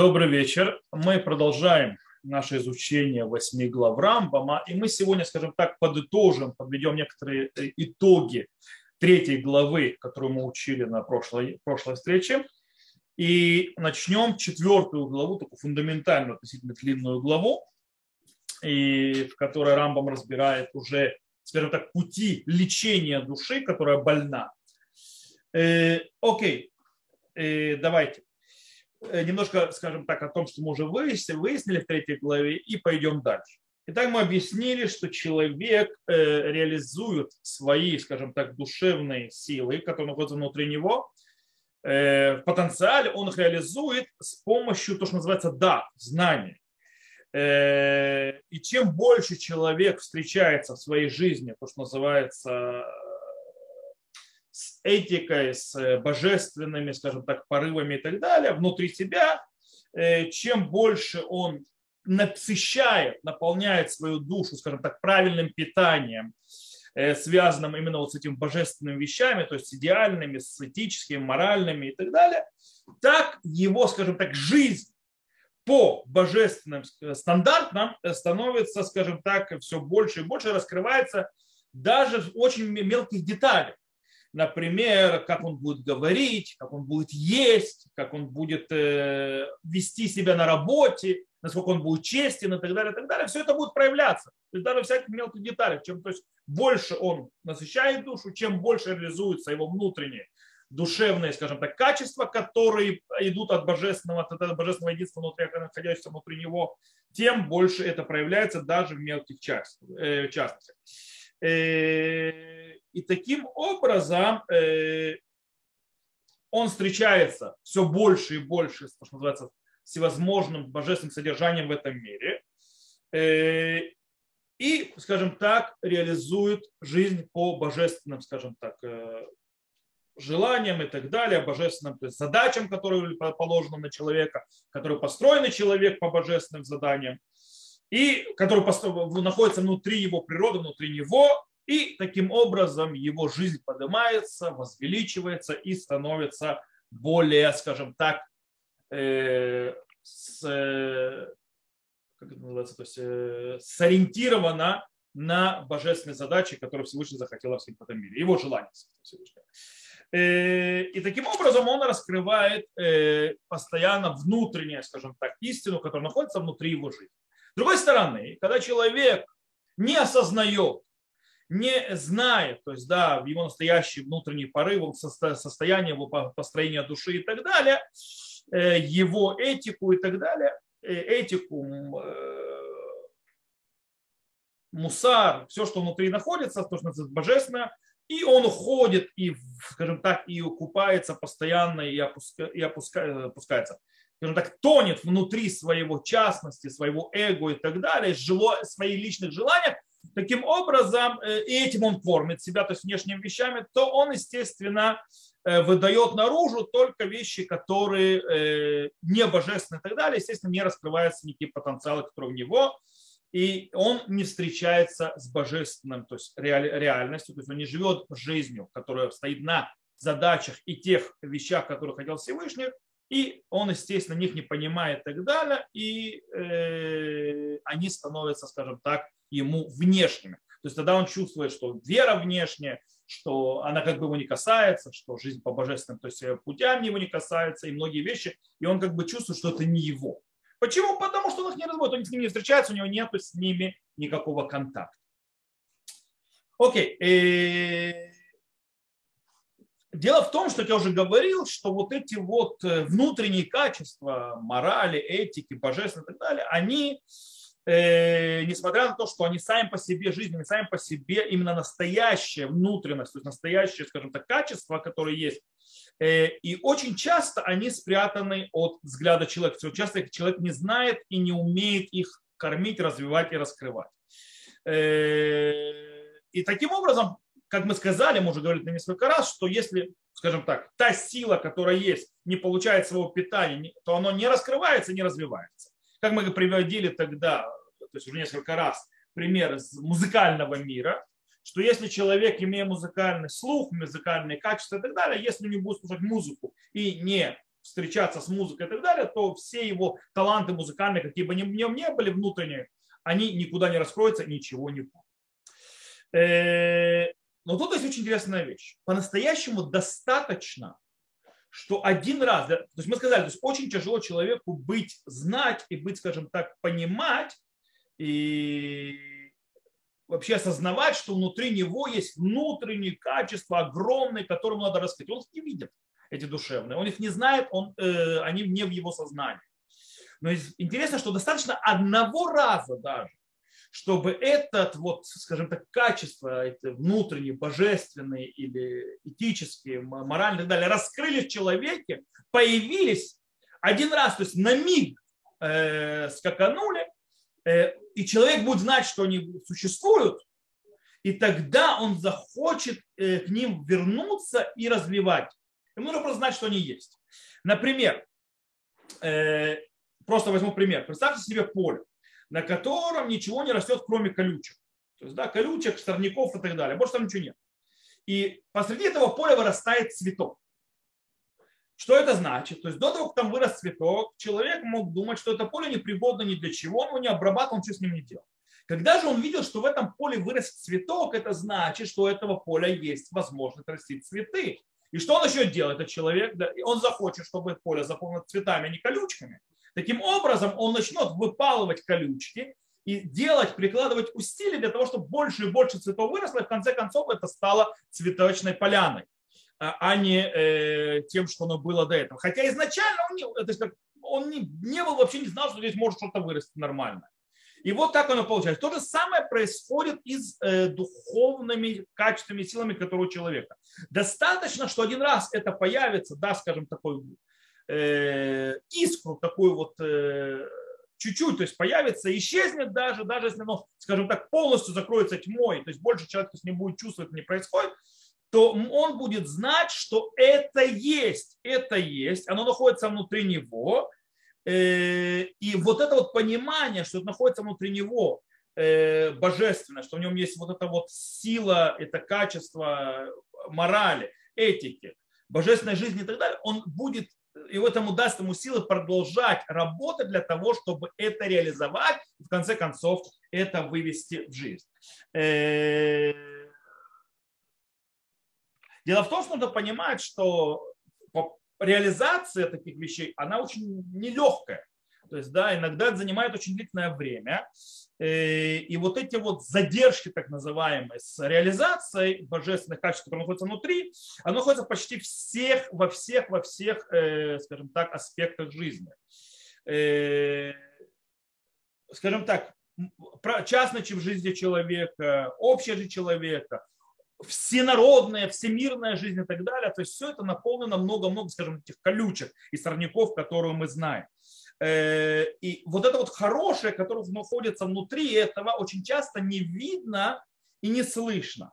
Добрый вечер. Мы продолжаем наше изучение восьми глав Рамбама. И мы сегодня, скажем так, подытожим, подведем некоторые э, итоги третьей главы, которую мы учили на прошлой, прошлой встрече. И начнем четвертую главу, такую фундаментальную, относительно длинную главу, и в которой Рамбам разбирает уже, скажем так, пути лечения души, которая больна. Э, окей, э, давайте. Э, немножко, скажем так, о том, что мы уже выяснили, выяснили в третьей главе, и пойдем дальше. Итак, мы объяснили, что человек э, реализует свои, скажем так, душевные силы, которые находятся внутри него, э, в потенциале он их реализует с помощью того, что называется да, знания. И чем больше человек встречается в своей жизни, то, что называется с этикой, с э, божественными, скажем так, порывами и так далее внутри себя, э, чем больше он насыщает, наполняет свою душу, скажем так, правильным питанием, э, связанным именно вот с этими божественными вещами, то есть идеальными, с этическими, моральными и так далее, так его, скажем так, жизнь по божественным стандартам становится, скажем так, все больше и больше раскрывается даже в очень мелких деталях например, как он будет говорить, как он будет есть, как он будет э, вести себя на работе, насколько он будет честен и так далее, и так далее. Все это будет проявляться. То есть даже всяких мелких деталях. Чем то есть больше он насыщает душу, чем больше реализуются его внутренние душевные, скажем так, качества, которые идут от божественного, от этого божественного единства внутри, находящегося внутри него, тем больше это проявляется даже в мелких частностях. Э, и таким образом э, он встречается все больше и больше, что называется, всевозможным божественным содержанием в этом мире. Э, и, скажем так, реализует жизнь по божественным, скажем так, желаниям и так далее, божественным то есть задачам, которые положены на человека, которые построены человек по божественным заданиям и который находится внутри его природы, внутри него, и таким образом его жизнь поднимается, возвеличивается и становится более, скажем так, э, с, как это называется, то есть, э, сориентирована на божественные задачи, которые Всевышний захотел в этом мире, его желание. Э, и таким образом он раскрывает э, постоянно внутреннюю, скажем так, истину, которая находится внутри его жизни. С другой стороны, когда человек не осознает, не знает, то есть, да, его настоящий внутренний порыв, состояние его построения души и так далее, э, его этику и так далее, э, этику, мусар, все, что внутри находится, то, что называется божественное, и он уходит и, скажем так, и купается постоянно и, опуска, и опуска, опускается скажем так, тонет внутри своего частности, своего эго и так далее, своих личных желаниях, таким образом, э, и этим он кормит себя, то есть внешними вещами, то он, естественно, э, выдает наружу только вещи, которые э, не божественные и так далее, естественно, не раскрываются никакие потенциалы, которые у него, и он не встречается с божественным, то есть реальностью, то есть он не живет жизнью, которая стоит на задачах и тех вещах, которые хотел Всевышний, и он, естественно, них не понимает и так далее, и э, они становятся, скажем так, ему внешними. То есть тогда он чувствует, что вера внешняя, что она как бы его не касается, что жизнь по божественным то есть путям его не касается, и многие вещи, и он как бы чувствует, что это не его. Почему? Потому что он их не разводит, он с ними не встречается, у него нет с ними никакого контакта. Окей. Дело в том, что я уже говорил, что вот эти вот э, внутренние качества, морали, этики, божественные и так далее, они, э, несмотря на то, что они сами по себе жизнь, они сами по себе именно настоящая внутренность, то есть настоящее, скажем так, качество, которое есть, э, и очень часто они спрятаны от взгляда человека. Очень часто человек не знает и не умеет их кормить, развивать и раскрывать. Э, и таким образом как мы сказали, мы уже говорили несколько раз, что если, скажем так, та сила, которая есть, не получает своего питания, то оно не раскрывается, не развивается. Как мы приводили тогда, то есть уже несколько раз, пример из музыкального мира, что если человек, имея музыкальный слух, музыкальные качества и так далее, если не будет слушать музыку и не встречаться с музыкой и так далее, то все его таланты музыкальные, какие бы они в нем не были внутренние, они никуда не раскроются, ничего не будут. Но тут есть очень интересная вещь. По-настоящему достаточно, что один раз, то есть мы сказали, то есть очень тяжело человеку быть, знать и быть, скажем так, понимать и вообще осознавать, что внутри него есть внутренние качества огромные, которые ему надо раскрыть. Он их не видит, эти душевные. Он их не знает, он, э, они не в его сознании. Но интересно, что достаточно одного раза даже, чтобы этот, вот, скажем так, качество, внутренние, божественные или этические, моральные и так далее, раскрылись в человеке, появились один раз, то есть на миг э, скаканули, э, и человек будет знать, что они существуют, и тогда он захочет э, к ним вернуться и развивать. Ему нужно просто знать, что они есть. Например, э, просто возьму пример. Представьте себе поле на котором ничего не растет, кроме колючек. То есть, да, колючек, сорняков и так далее. Больше там ничего нет. И посреди этого поля вырастает цветок. Что это значит? То есть до того, как там вырос цветок, человек мог думать, что это поле непригодно ни для чего, он его не обрабатывал, он ничего с ним не делал. Когда же он видел, что в этом поле вырос цветок, это значит, что у этого поля есть возможность растить цветы. И что он еще делает, этот человек? Он захочет, чтобы поле заполнено цветами, а не колючками. Таким образом, он начнет выпалывать колючки и делать, прикладывать усилия для того, чтобы больше и больше цветов выросло, и в конце концов это стало цветочной поляной, а, а не э, тем, что оно было до этого. Хотя изначально он, не, это как, он не, не был, вообще не знал, что здесь может что-то вырасти нормально. И вот так оно получается. То же самое происходит и с э, духовными качествами, силами, которые у человека. Достаточно, что один раз это появится, да, скажем, такой искру такую вот э, чуть-чуть, то есть появится, исчезнет даже, даже если оно, скажем так, полностью закроется тьмой, то есть больше человек не будет чувствовать, не происходит, то он будет знать, что это есть, это есть, оно находится внутри него, э, и вот это вот понимание, что это находится внутри него, божественное, что в нем есть вот эта вот сила, это качество морали, этики, божественной жизни и так далее, он будет и в этом даст ему силы продолжать работать для того, чтобы это реализовать и в конце концов это вывести в жизнь. Э, дело в том, что надо понимать, что реализация таких вещей, она очень нелегкая. То есть, да, иногда это занимает очень длительное время. Э, и вот эти вот задержки, так называемые, с реализацией божественных качеств, которые находятся внутри, оно находится почти всех, во всех, во всех, э, скажем так, аспектах жизни. Э, скажем так, частная жизни человека, общая жизнь человека, всенародная, всемирная жизнь и так далее. То есть все это наполнено много-много, скажем, этих колючек и сорняков, которые мы знаем. Э, и вот это вот хорошее, которое находится внутри этого, очень часто не видно и не слышно.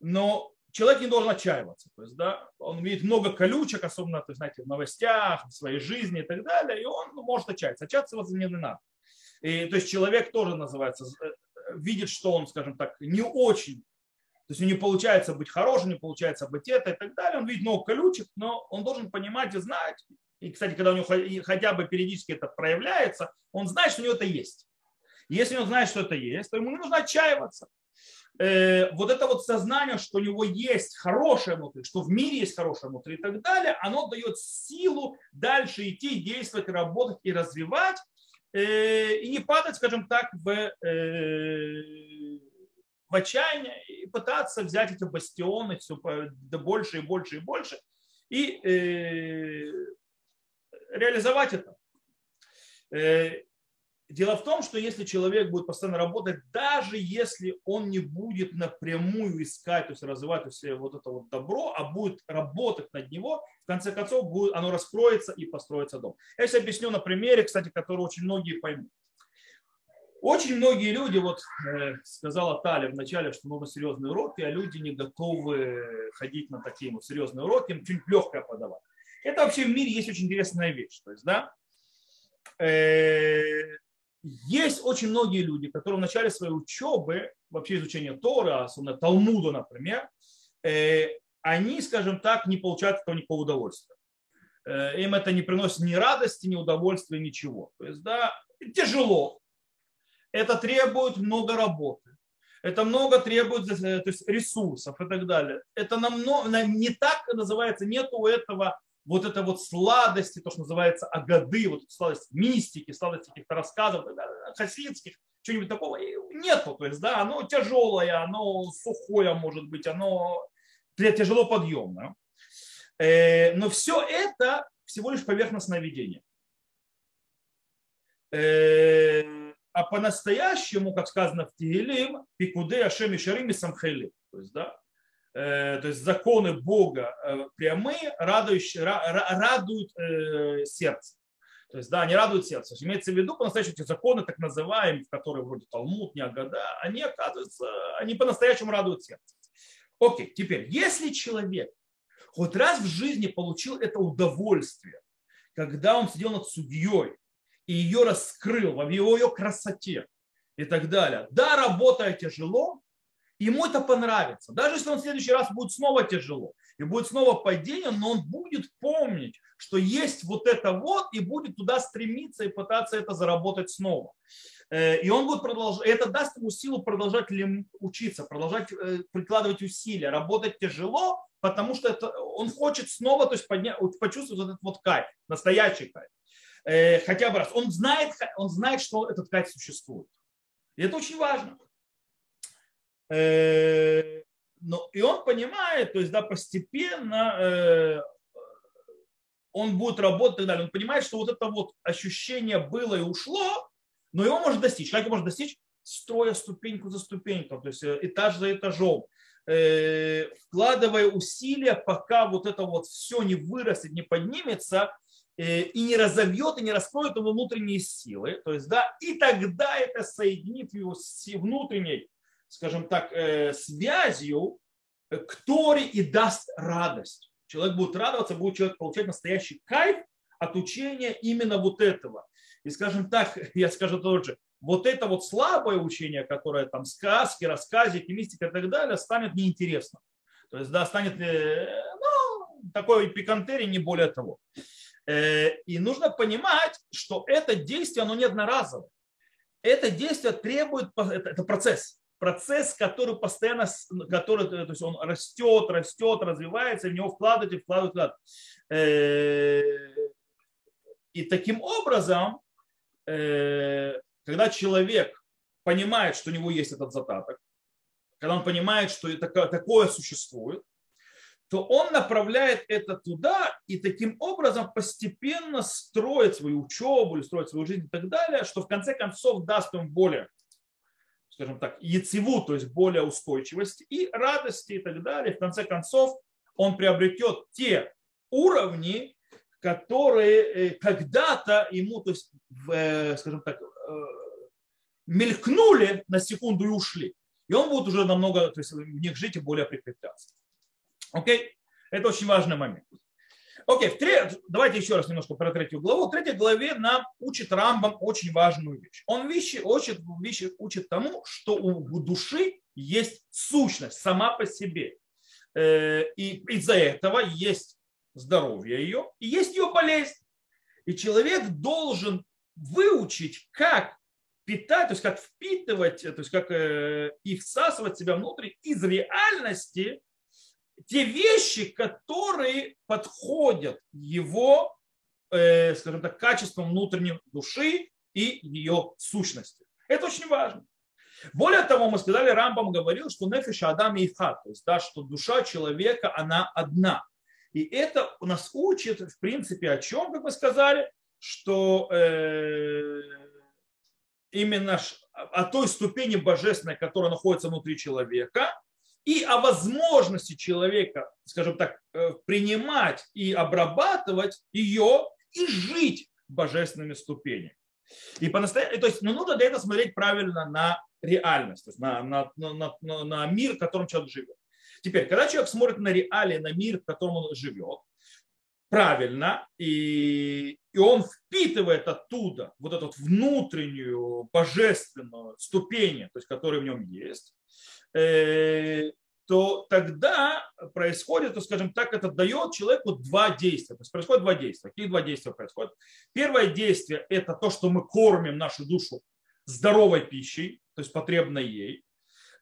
Но человек не должен отчаиваться. То есть, да, он видит много колючек, особенно, то есть, знаете, в новостях, в своей жизни и так далее, и он может отчаяться. Его не надо. И, то есть человек тоже называется, э, видит, что он, скажем так, не очень, то есть у него не получается быть хорошим, не получается быть это и так далее. Он видит много колючек, но он должен понимать и знать, и, кстати, когда у него хотя бы периодически это проявляется, он знает, что у него это есть. если он знает, что это есть, то ему не нужно отчаиваться. Э, вот это вот сознание, что у него есть хорошее внутри, что в мире есть хорошее внутри и так далее, оно дает силу дальше идти, действовать, работать и развивать, э, и не падать, скажем так, в, э, в отчаяние и пытаться взять эти бастионы все больше и больше и больше и реализовать это. Э, дело в том, что если человек будет постоянно работать, даже если он не будет напрямую искать, то есть развивать то есть вот это вот добро, а будет работать над него, в конце концов будет, оно раскроется и построится дом. Я сейчас объясню на примере, кстати, который очень многие поймут. Очень многие люди, вот э, сказала Таля в начале, что нужно серьезные уроки, а люди не готовы ходить на такие вот серьезные уроки, им чуть легкое подавать. Это вообще в мире есть очень интересная вещь. То есть, да, э, есть очень многие люди, которые в начале своей учебы, вообще изучения Тора, особенно Талмуда, например, э, они, скажем так, не получают этого никакого удовольствия. Э, им это не приносит ни радости, ни удовольствия, ничего. То есть, да, тяжело. Это требует много работы. Это много требует то есть, ресурсов и так далее. Это намного, не так называется, нету этого вот это вот сладости, то, что называется агады, вот сладость мистики, сладость каких-то рассказов, хасидских, чего-нибудь такого нету. То есть, да, оно тяжелое, оно сухое, может быть, оно тяжело подъемное. Э, но все это всего лишь поверхностное видение. Э, а по-настоящему, как сказано в Тигелим, пикуде Ашем и Шарим и Самхели. То есть, да, э, то есть законы Бога прямые радующие, радуют сердце. То есть, да, они радуют сердце. Имеется в виду, по-настоящему эти законы, так называемые, которые вроде Талмуд, Неагада, они, оказываются, они по-настоящему радуют сердце. Окей, теперь, если человек хоть раз в жизни получил это удовольствие, когда он сидел над судьей и ее раскрыл в ее красоте и так далее. Да, работая тяжело, ему это понравится. Даже если он в следующий раз будет снова тяжело и будет снова падение, но он будет помнить, что есть вот это вот и будет туда стремиться и пытаться это заработать снова. Э, и он будет продолжать, это даст ему силу продолжать учиться, продолжать э, прикладывать усилия, работать тяжело, потому что это, он хочет снова то есть, поднять, почувствовать этот вот кайф, настоящий кайф. Э, хотя бы раз. Он знает, он знает, что этот кайф существует. И это очень важно. Но, и он понимает, то есть да, постепенно он будет работать и так далее. Он понимает, что вот это вот ощущение было и ушло, но его может достичь. Его может достичь? Строя ступеньку за ступенькой, то есть э, этаж за этажом, э, вкладывая усилия, пока вот это вот все не вырастет, не поднимется, э, и не разовьет, и не раскроет его внутренние силы. То есть, да, и тогда это соединит его с внутренней, скажем так, связью, к Торе и даст радость. Человек будет радоваться, будет человек получать настоящий кайф от учения именно вот этого. И, скажем так, я скажу тоже, вот это вот слабое учение, которое там сказки, рассказики, мистика и так далее, станет неинтересным. То есть, да, станет, э, ну, такой пикантерий, не более того. Э, и нужно понимать, что это действие, оно не одноразовое. Это действие требует, это, процесс. Процесс, который постоянно, который, то есть он растет, растет, развивается, в него вкладывать и вкладывать. Э, и таким образом Э, когда человек понимает, что у него есть этот задаток, когда он понимает, что такое существует, то он направляет это туда и таким образом постепенно строит свою учебу или строит свою жизнь и так далее, что в конце концов даст ему более, скажем так, яцеву, то есть более устойчивости и радости и так далее. В конце концов он приобретет те уровни, которые э, когда-то ему, то есть, э, скажем так, э, мелькнули на секунду и ушли. И он будет уже намного, то есть в них жить и более прикрепляться. Окей? Это очень важный момент. Окей, тре... давайте еще раз немножко про третью главу. В третьей главе нам учит Рамбам очень важную вещь. Он вещи, учит, вещи учит тому, что у души есть сущность сама по себе. И из-за этого есть здоровье ее, и есть ее болезнь. И человек должен выучить, как питать, то есть как впитывать, то есть как э, их всасывать себя внутрь из реальности те вещи, которые подходят его, э, скажем так, качеством внутренней души и ее сущности. Это очень важно. Более того, мы сказали, Рамбам говорил, что нефиша Адам и Ихат, то есть да, что душа человека, она одна. И это у нас учит, в принципе, о чем, как мы сказали, что э, именно о той ступени божественной, которая находится внутри человека, и о возможности человека, скажем так, э, принимать и обрабатывать ее и жить божественными ступенями. И по то есть, ну, нужно для этого смотреть правильно на реальность, то есть на, на, на, на, на мир, в котором человек живет. Теперь, когда человек смотрит на реалии, на мир, в котором он живет, правильно, и, и он впитывает оттуда вот эту внутреннюю божественную ступень, то есть, которая в нем есть, то тогда происходит, то, скажем так, это дает человеку два действия. То есть происходит два действия. Какие два действия происходят? Первое действие – это то, что мы кормим нашу душу здоровой пищей, то есть потребной ей.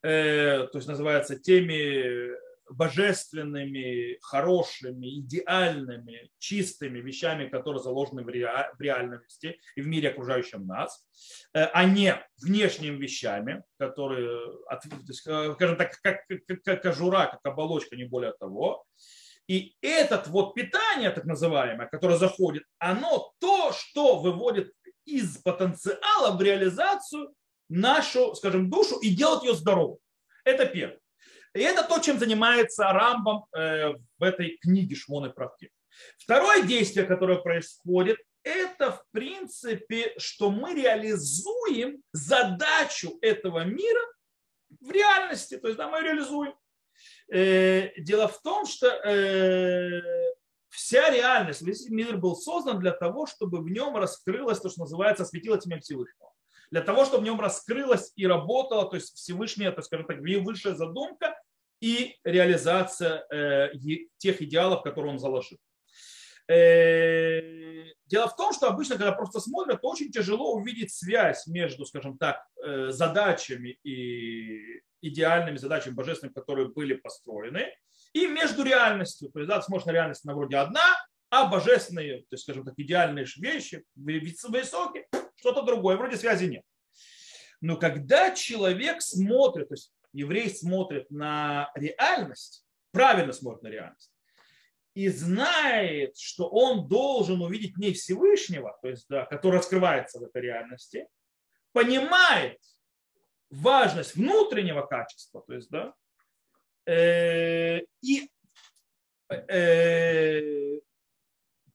Э, то есть называется теми божественными, хорошими, идеальными, чистыми вещами, которые заложены в реальности и в мире, окружающем нас, э, а не внешними вещами, которые, э, скажем так, как, как, кожура, как оболочка, не более того. И этот вот питание, так называемое, которое заходит, оно то, что выводит из потенциала в реализацию нашу, скажем, душу и делать ее здоровой. Это первое. И это то, чем занимается Рамбам э, в этой книге Шмоны Правки. Второе действие, которое происходит, это в принципе, что мы реализуем задачу этого мира в реальности. То есть да, мы реализуем. Э, дело в том, что э, вся реальность, весь мир был создан для того, чтобы в нем раскрылось то, что называется светило тьме Всевышнего для того, чтобы в нем раскрылась и работала, то есть Всевышняя, так скажем так, высшая задумка и реализация э, тех идеалов, которые он заложил. Э, дело в том, что обычно, когда просто смотрят, то очень тяжело увидеть связь между, скажем так, э, задачами и идеальными задачами божественными, которые были построены, и между реальностью. То есть, да, можно реальность на вроде одна, а божественные, то есть, скажем так, идеальные вещи, высокие, что-то другое, вроде связи нет. Но когда человек смотрит, то есть еврей смотрит на реальность, правильно смотрит на реальность, и знает, что он должен увидеть не Всевышнего, то есть, да, который раскрывается в этой реальности, понимает важность внутреннего качества, то есть, да, э, и э,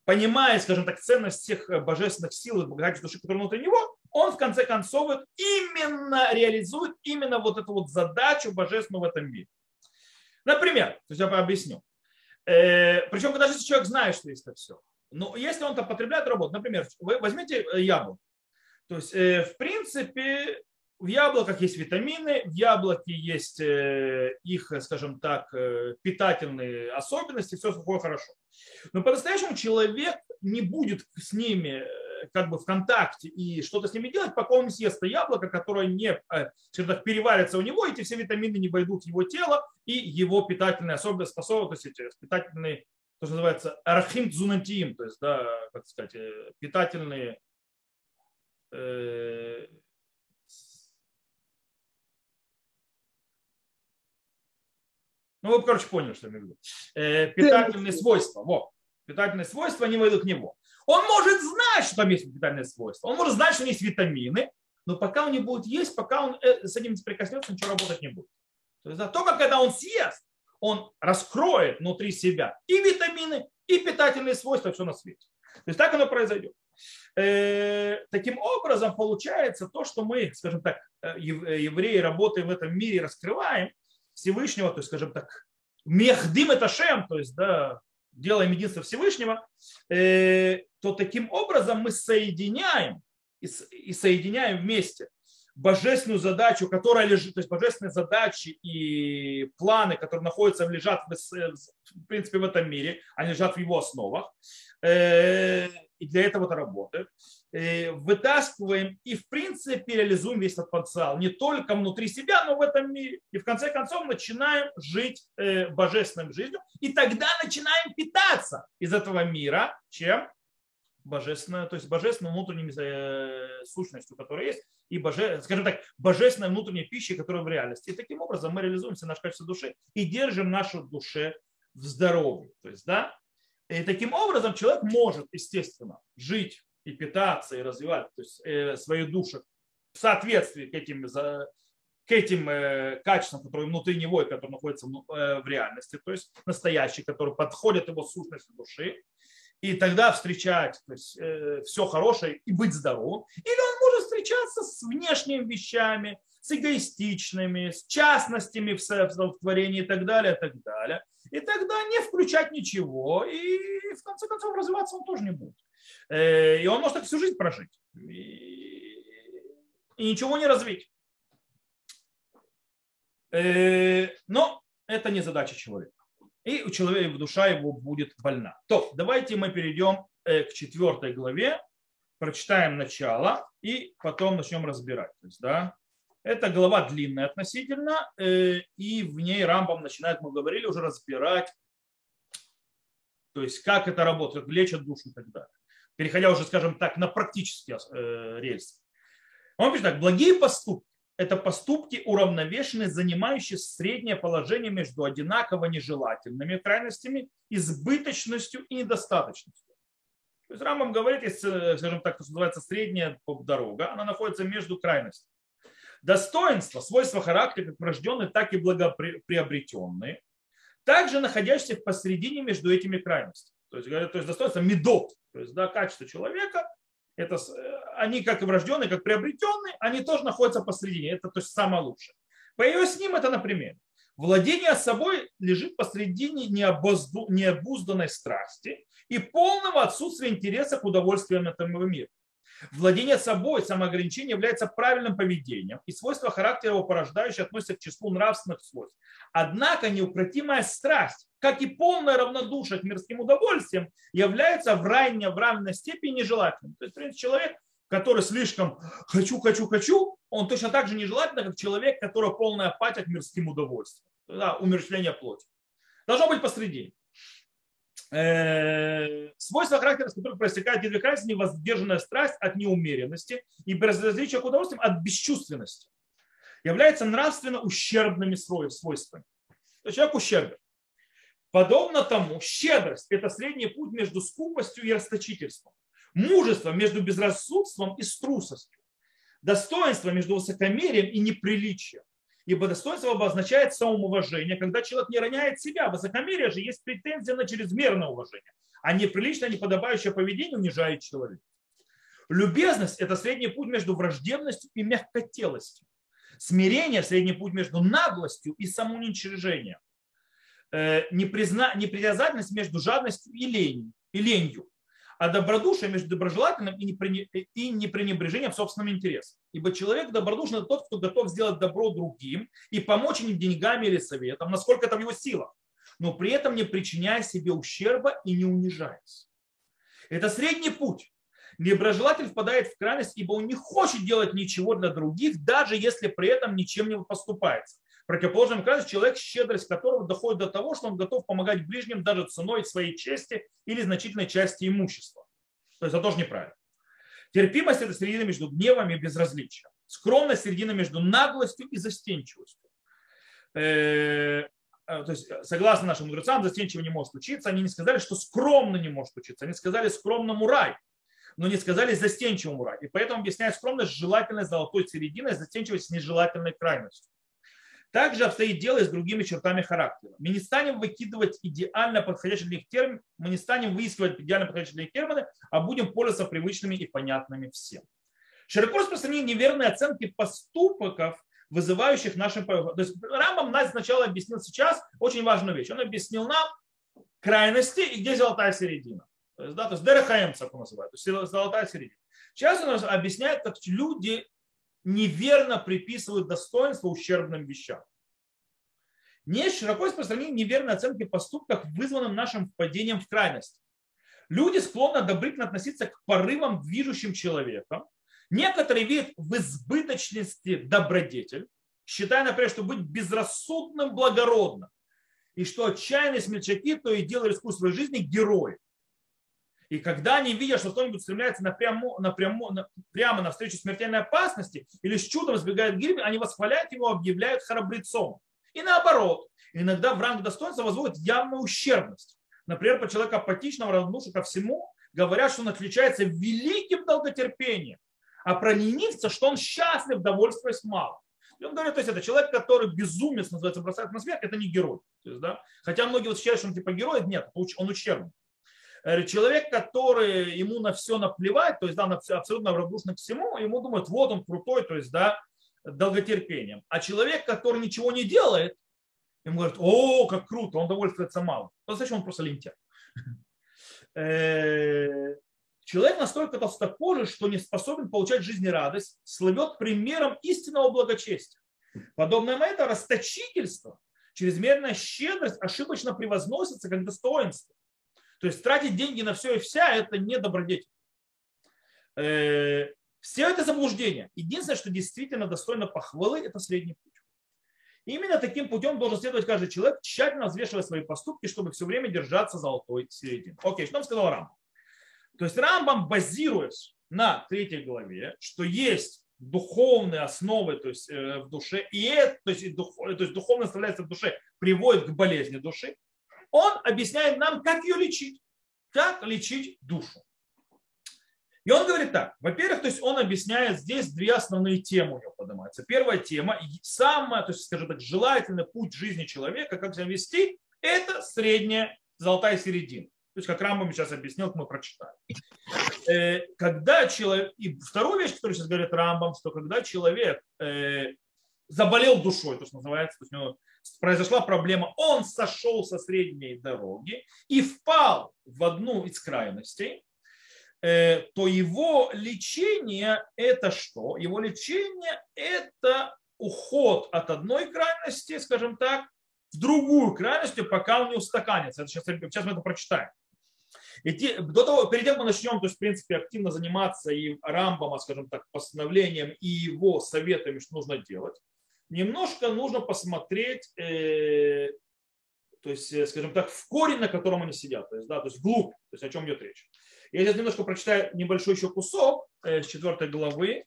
понимая, скажем так, ценность всех божественных сил и богатства души, которые внутри него, он в конце концов именно реализует именно вот эту вот задачу божественную в этом мире. Например, то есть я объясню. Э, причем, когда же человек знает, что есть это все. Но если он там потребляет работу, например, вы возьмите э, яблоко. То есть, в принципе, в яблоках есть витамины, в яблоке есть э, их, скажем так, э, питательные особенности, все такое хорошо. Но по-настоящему человек не будет с ними э, как бы в контакте и что-то с ними делать, пока он не съест яблоко, которое не скажем так, переварится у него, эти все витамины не войдут в его тело, и его питательные особенности, способности, эти питательные, то, что называется архим зунантиим, то есть, да, как сказать, питательные Ну, вы, короче, поняли, что я имею в виду. Э, питательные свойства. Вот. Питательные свойства, они войдут в него. Он может знать, что там есть питательные свойства. Он может знать, что есть витамины, но пока он не будет есть, пока он э, с этим не соприкоснется, ничего работать не будет. То есть только когда он съест, он раскроет внутри себя и витамины, и питательные свойства, все на свете. То есть так оно произойдет. Э, таким образом, получается то, что мы, скажем так, евреи, работаем в этом мире, раскрываем, Всевышнего, то есть, скажем так, мехдим это шем, то есть, да, делаем единство Всевышнего, э, то таким образом мы соединяем и соединяем вместе божественную задачу, которая лежит, то есть божественные задачи и планы, которые находятся, лежат в принципе в этом мире, они лежат в его основах, э, и для этого это работает. Э, вытаскиваем и в принципе реализуем весь этот потенциал. Не только внутри себя, но в этом мире. И в конце концов начинаем жить э, божественной жизнью. И тогда начинаем питаться из этого мира. Чем? Божественной, то есть божественной внутренней э, сущностью, которая есть, и боже, скажем так, божественной внутренней пищей, которая в реальности. И таким образом мы реализуем все наше качество души и держим нашу душе в здоровье. То есть, да, и таким образом человек может, естественно, жить и питаться, и развивать то есть, э, свою душу в соответствии к этим, к этим э, качествам, которые внутри него и которые находятся э, в реальности, то есть настоящие, которые подходят его сущности души, и тогда встречать то есть, все хорошее и быть здоровым. Или он может встречаться с внешними вещами, с эгоистичными, с частностями в творении и так далее, и так далее. И тогда не включать ничего, и в конце концов развиваться он тоже не будет. Э, и он может так всю жизнь прожить. И, и ничего не развить. Э, но это не задача человека. И у человека душа его будет больна. То, давайте мы перейдем к четвертой главе, прочитаем начало и потом начнем разбирать. То есть, да, это глава длинная относительно, и в ней Рамбам начинает, мы говорили, уже разбирать, то есть как это работает, как лечат душу и так далее. Переходя уже, скажем так, на практические рельсы. Он пишет так, благие поступки – это поступки уравновешенные, занимающие среднее положение между одинаково нежелательными крайностями, избыточностью и недостаточностью. То есть Рамбам говорит, если, скажем так, что называется средняя дорога, она находится между крайностями. Достоинства, свойства характера, как врожденные, так и благоприобретенные, также находящиеся посередине между этими крайностями. То есть, то есть достоинство медот, то есть да, качество человека, это, э, они как и врожденные, как приобретенные, они тоже находятся посередине. Это то есть самое лучшее. По ее с ним это, например, владение собой лежит посредине необузданной страсти и полного отсутствия интереса к удовольствиям этого мира. Владение собой, самоограничение является правильным поведением, и свойства характера его порождающие относятся к числу нравственных свойств. Однако неукротимая страсть, как и полное равнодушие к мирским удовольствиям, является в равной, в равной степени нежелательным. То есть, в принципе, человек, который слишком «хочу, хочу, хочу», он точно так же нежелательно, как человек, который полная апатия к мирским удовольствиям. Да, умерщвление плоти. Должно быть посредине. Э, свойства характера, из которых проистекает крайности, невоздержанная страсть от неумеренности и безразличие к удовольствиям от бесчувственности, является нравственно ущербными свойствами. То есть человек ущербен. Подобно тому, щедрость – это средний путь между скупостью и расточительством. Мужество между безрассудством и струсостью. Достоинство между высокомерием и неприличием. Ибо достоинство обозначает самоуважение, когда человек не роняет себя. Высокомерие же есть претензия на чрезмерное уважение, а неприличное, неподобающее поведение унижает человека. Любезность – это средний путь между враждебностью и мягкотелостью. Смирение – средний путь между наглостью и самоуничижением. Э, непризна... Непритязательность между жадностью. И ленью а добродушие между доброжелательным и непренебрежением собственным интересом. Ибо человек добродушный – это тот, кто готов сделать добро другим и помочь им деньгами или советом, насколько это в его силах, но при этом не причиняя себе ущерба и не унижаясь. Это средний путь. Доброжелатель впадает в крайность, ибо он не хочет делать ничего для других, даже если при этом ничем не поступается противоположном крайности человек, щедрость которого доходит до того, что он готов помогать ближним даже ценой своей чести или значительной части имущества. То есть это тоже неправильно. Терпимость – это середина между гневом и безразличием. Скромность – середина между наглостью и застенчивостью. Э, то есть, согласно нашим мудрецам, застенчиво не может случиться. Они не сказали, что скромно не может случиться. Они сказали скромному рай, но не сказали застенчивому рай. И поэтому объясняют скромность желательной золотой серединой, застенчивость нежелательной крайностью. Также обстоит дело и с другими чертами характера. Мы не станем выкидывать идеально подходящие для них термины, мы не станем выискивать идеально подходящие для них термины, а будем пользоваться привычными и понятными всем. Широко распространены неверные оценки поступков, вызывающих нашим... То есть Рамбам нас сначала объяснил сейчас очень важную вещь. Он объяснил нам крайности и где золотая середина. То есть, да, то есть Дерехаем, как называют, то есть золотая середина. Сейчас он объясняет, как люди неверно приписывают достоинство ущербным вещам. Не широко распространены неверные оценки поступков, вызванным нашим впадением в крайность. Люди склонны одобрительно относиться к порывам, движущим человеком. Некоторые видят в избыточности добродетель, считая, например, что быть безрассудным благородным, и что отчаянные смельчаки то и дело рискуют своей жизни герои. И когда они видят, что кто-нибудь стремляется напрямую, напрямую, на, прямо навстречу смертельной опасности или с чудом избегает гибели, они восхваляют его, объявляют храбрецом. И наоборот, иногда в ранг достоинства возводят явную ущербность. Например, по человеку апатичного, равнодушия ко всему, говорят, что он отличается великим долготерпением. А про ленивца, что он счастлив, довольствуясь мало. И он говорит, то есть это человек, который безумец, называется, бросает на смерть, это не герой. То есть, да? Хотя многие вот считают, что он типа герой, нет, он ущербный. Э, человек, который ему на все наплевать, то есть да, абсолютно равнодушный к всему, ему думают, вот он крутой, то есть да, долготерпением. А человек, который ничего не делает, ему говорят, о, как круто, он довольствуется мало. То зачем он просто лентяй? Э, человек настолько толстокожий, что не способен получать жизнерадость, слывет примером истинного благочестия. Подобное это расточительство чрезмерная щедрость ошибочно превозносится как достоинство. То есть тратить деньги на все и вся – это не добродетель. Э, все это заблуждение. Единственное, что действительно достойно похвалы, это средний путь. именно таким путем должен следовать каждый человек, тщательно взвешивая свои поступки, чтобы все время держаться золотой середины. Окей, что он сказал Рамбам? То есть Рамбам, базируясь на третьей главе, что есть духовные основы то есть, э, в душе, и это, то, есть, дух, то есть духовная составляющая в душе приводит к болезни души, он объясняет нам, как ее лечить, как лечить душу. И он говорит так, во-первых, то есть он объясняет здесь две основные темы у него поднимаются. Первая тема, самая, то есть, скажем так, желательный путь жизни человека, как себя вести, это средняя золотая середина. То есть, как Рамбам сейчас объяснил, мы прочитали. Э, когда человек, и вторую вещь, которую сейчас говорит Рамбам, что когда человек э, заболел душой, то, что называется, то есть у него произошла проблема, он сошел со средней дороги и впал в одну из крайностей, э, то его лечение это что? Его лечение это уход от одной крайности, скажем так, в другую крайность, пока он не устаканится. Это сейчас, сейчас мы это прочитаем. И до того, перед тем, как мы начнем, то есть, в принципе, активно заниматься и Рамбама, скажем так, постановлением и его советами, что нужно делать, немножко нужно посмотреть, э, то есть, э, скажем так, в корень, на котором они сидят, то есть, да, то есть вглубь, то есть о чем идет речь. Я сейчас немножко прочитаю небольшой еще кусок э, с четвертой главы,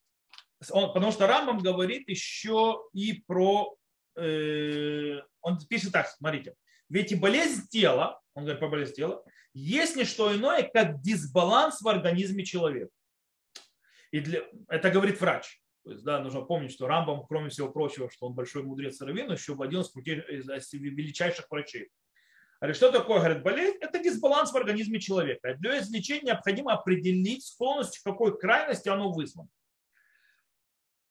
он, потому что Рамбам говорит еще и про, э, он пишет так, смотрите, ведь и болезнь тела, он говорит про болезнь тела, есть не что иное, как дисбаланс в организме человека. И для, это говорит врач. То есть, да, нужно помнить, что Рамбам, кроме всего прочего, что он большой мудрец Равин, еще один из, из величайших врачей. Говорит, что такое, говорит, болезнь? Это дисбаланс в организме человека. Для излечения необходимо определить с полностью, в какой крайности оно вызвано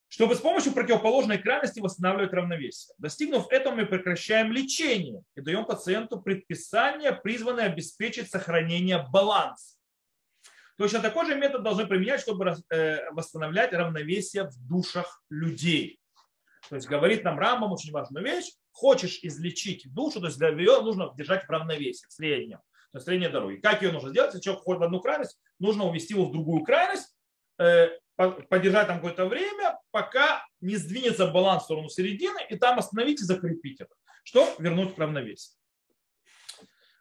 чтобы с помощью противоположной крайности восстанавливать равновесие. Достигнув этого, мы прекращаем лечение и даем пациенту предписание, призванное обеспечить сохранение баланса. Точно такой же метод должны применять, чтобы э, восстанавливать равновесие в душах людей. То есть говорит нам Рамбам очень важную вещь. Хочешь излечить душу, то есть для ее нужно держать в равновесии, в среднем, на средней дороге. Как ее нужно сделать? Если человек ходит в одну крайность, нужно увести его в другую крайность, э, подержать там какое-то время, пока не сдвинется баланс в сторону середины, и там остановить и закрепить это, чтобы вернуть. Э,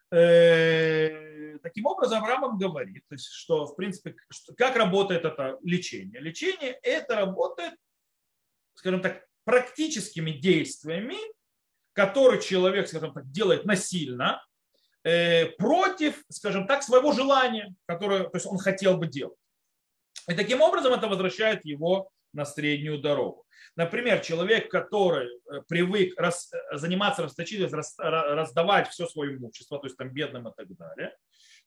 таким образом, Рамбам говорит, то есть, что, в принципе, как работает это лечение. Лечение это работает, скажем так, практическими действиями, которые человек, скажем так, делает насильно, э, против, скажем так, своего желания, которое то есть он хотел бы делать. И таким образом это возвращает его на среднюю дорогу. Например, человек, который э, привык рас, э, заниматься расточительностью, рас, раздавать все свое имущество, то есть там бедным и так далее,